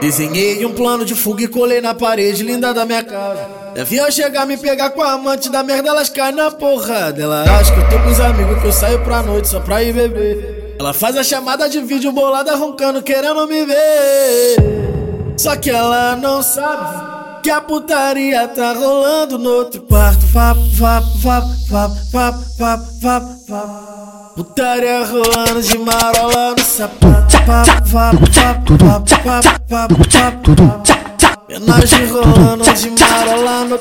Desenhei um plano de fuga e colei na parede linda da minha casa. Devia chegar me pegar com a amante da merda, elas caem na porrada. Ela acha que eu tô com os amigos que eu saio pra noite só pra ir beber. Ela faz a chamada de vídeo bolada roncando, querendo me ver. Só que ela não sabe que a putaria tá rolando no outro quarto. Vap, vap, vap, vap, vap, vap, vap, vap. Putaria rolando de marola no sapato. Menagem rolando de marola no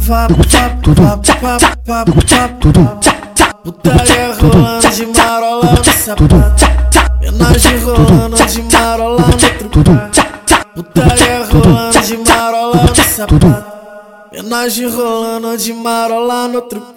vap. Putaria rolando de marola no sapato. Menagem rolando de marola no quarto. Putaria rolando de marola no sapato. Menagem rolando de marola no outro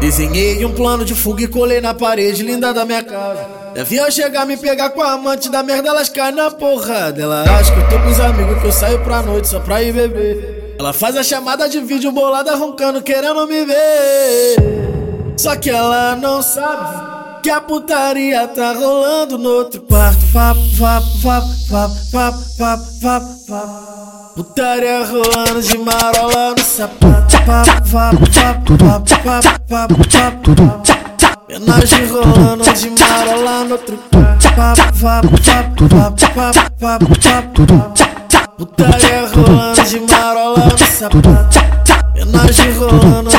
Desenhei um plano de fuga e colei na parede linda da minha casa. Devia chegar me pegar com a amante da merda, elas caem na porrada. Ela acha que eu tô com os amigos que eu saio pra noite só pra ir beber. Ela faz a chamada de vídeo bolada roncando, querendo me ver. Só que ela não sabe que a putaria tá rolando no outro quarto. Vap, vap, vap, vap, vap, vap, vap, vap. Putaria rolando de marola no sapato. Vap, vap, vap, vap, vap, vap, vap. Menagem rolando de marola no outro quarto. Vap, vap, vap, vap, vap, vap, vap. Putaria rolando de marola no sapato. Menagem rolando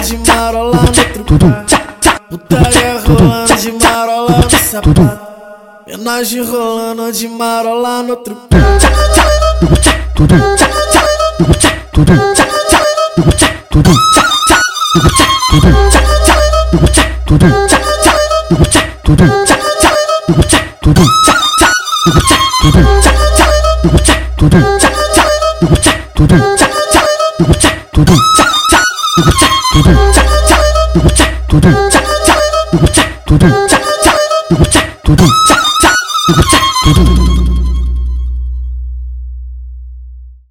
de marola no Do do cha cha, do cha, do do cha cha, do cha, do do cha cha, do cha.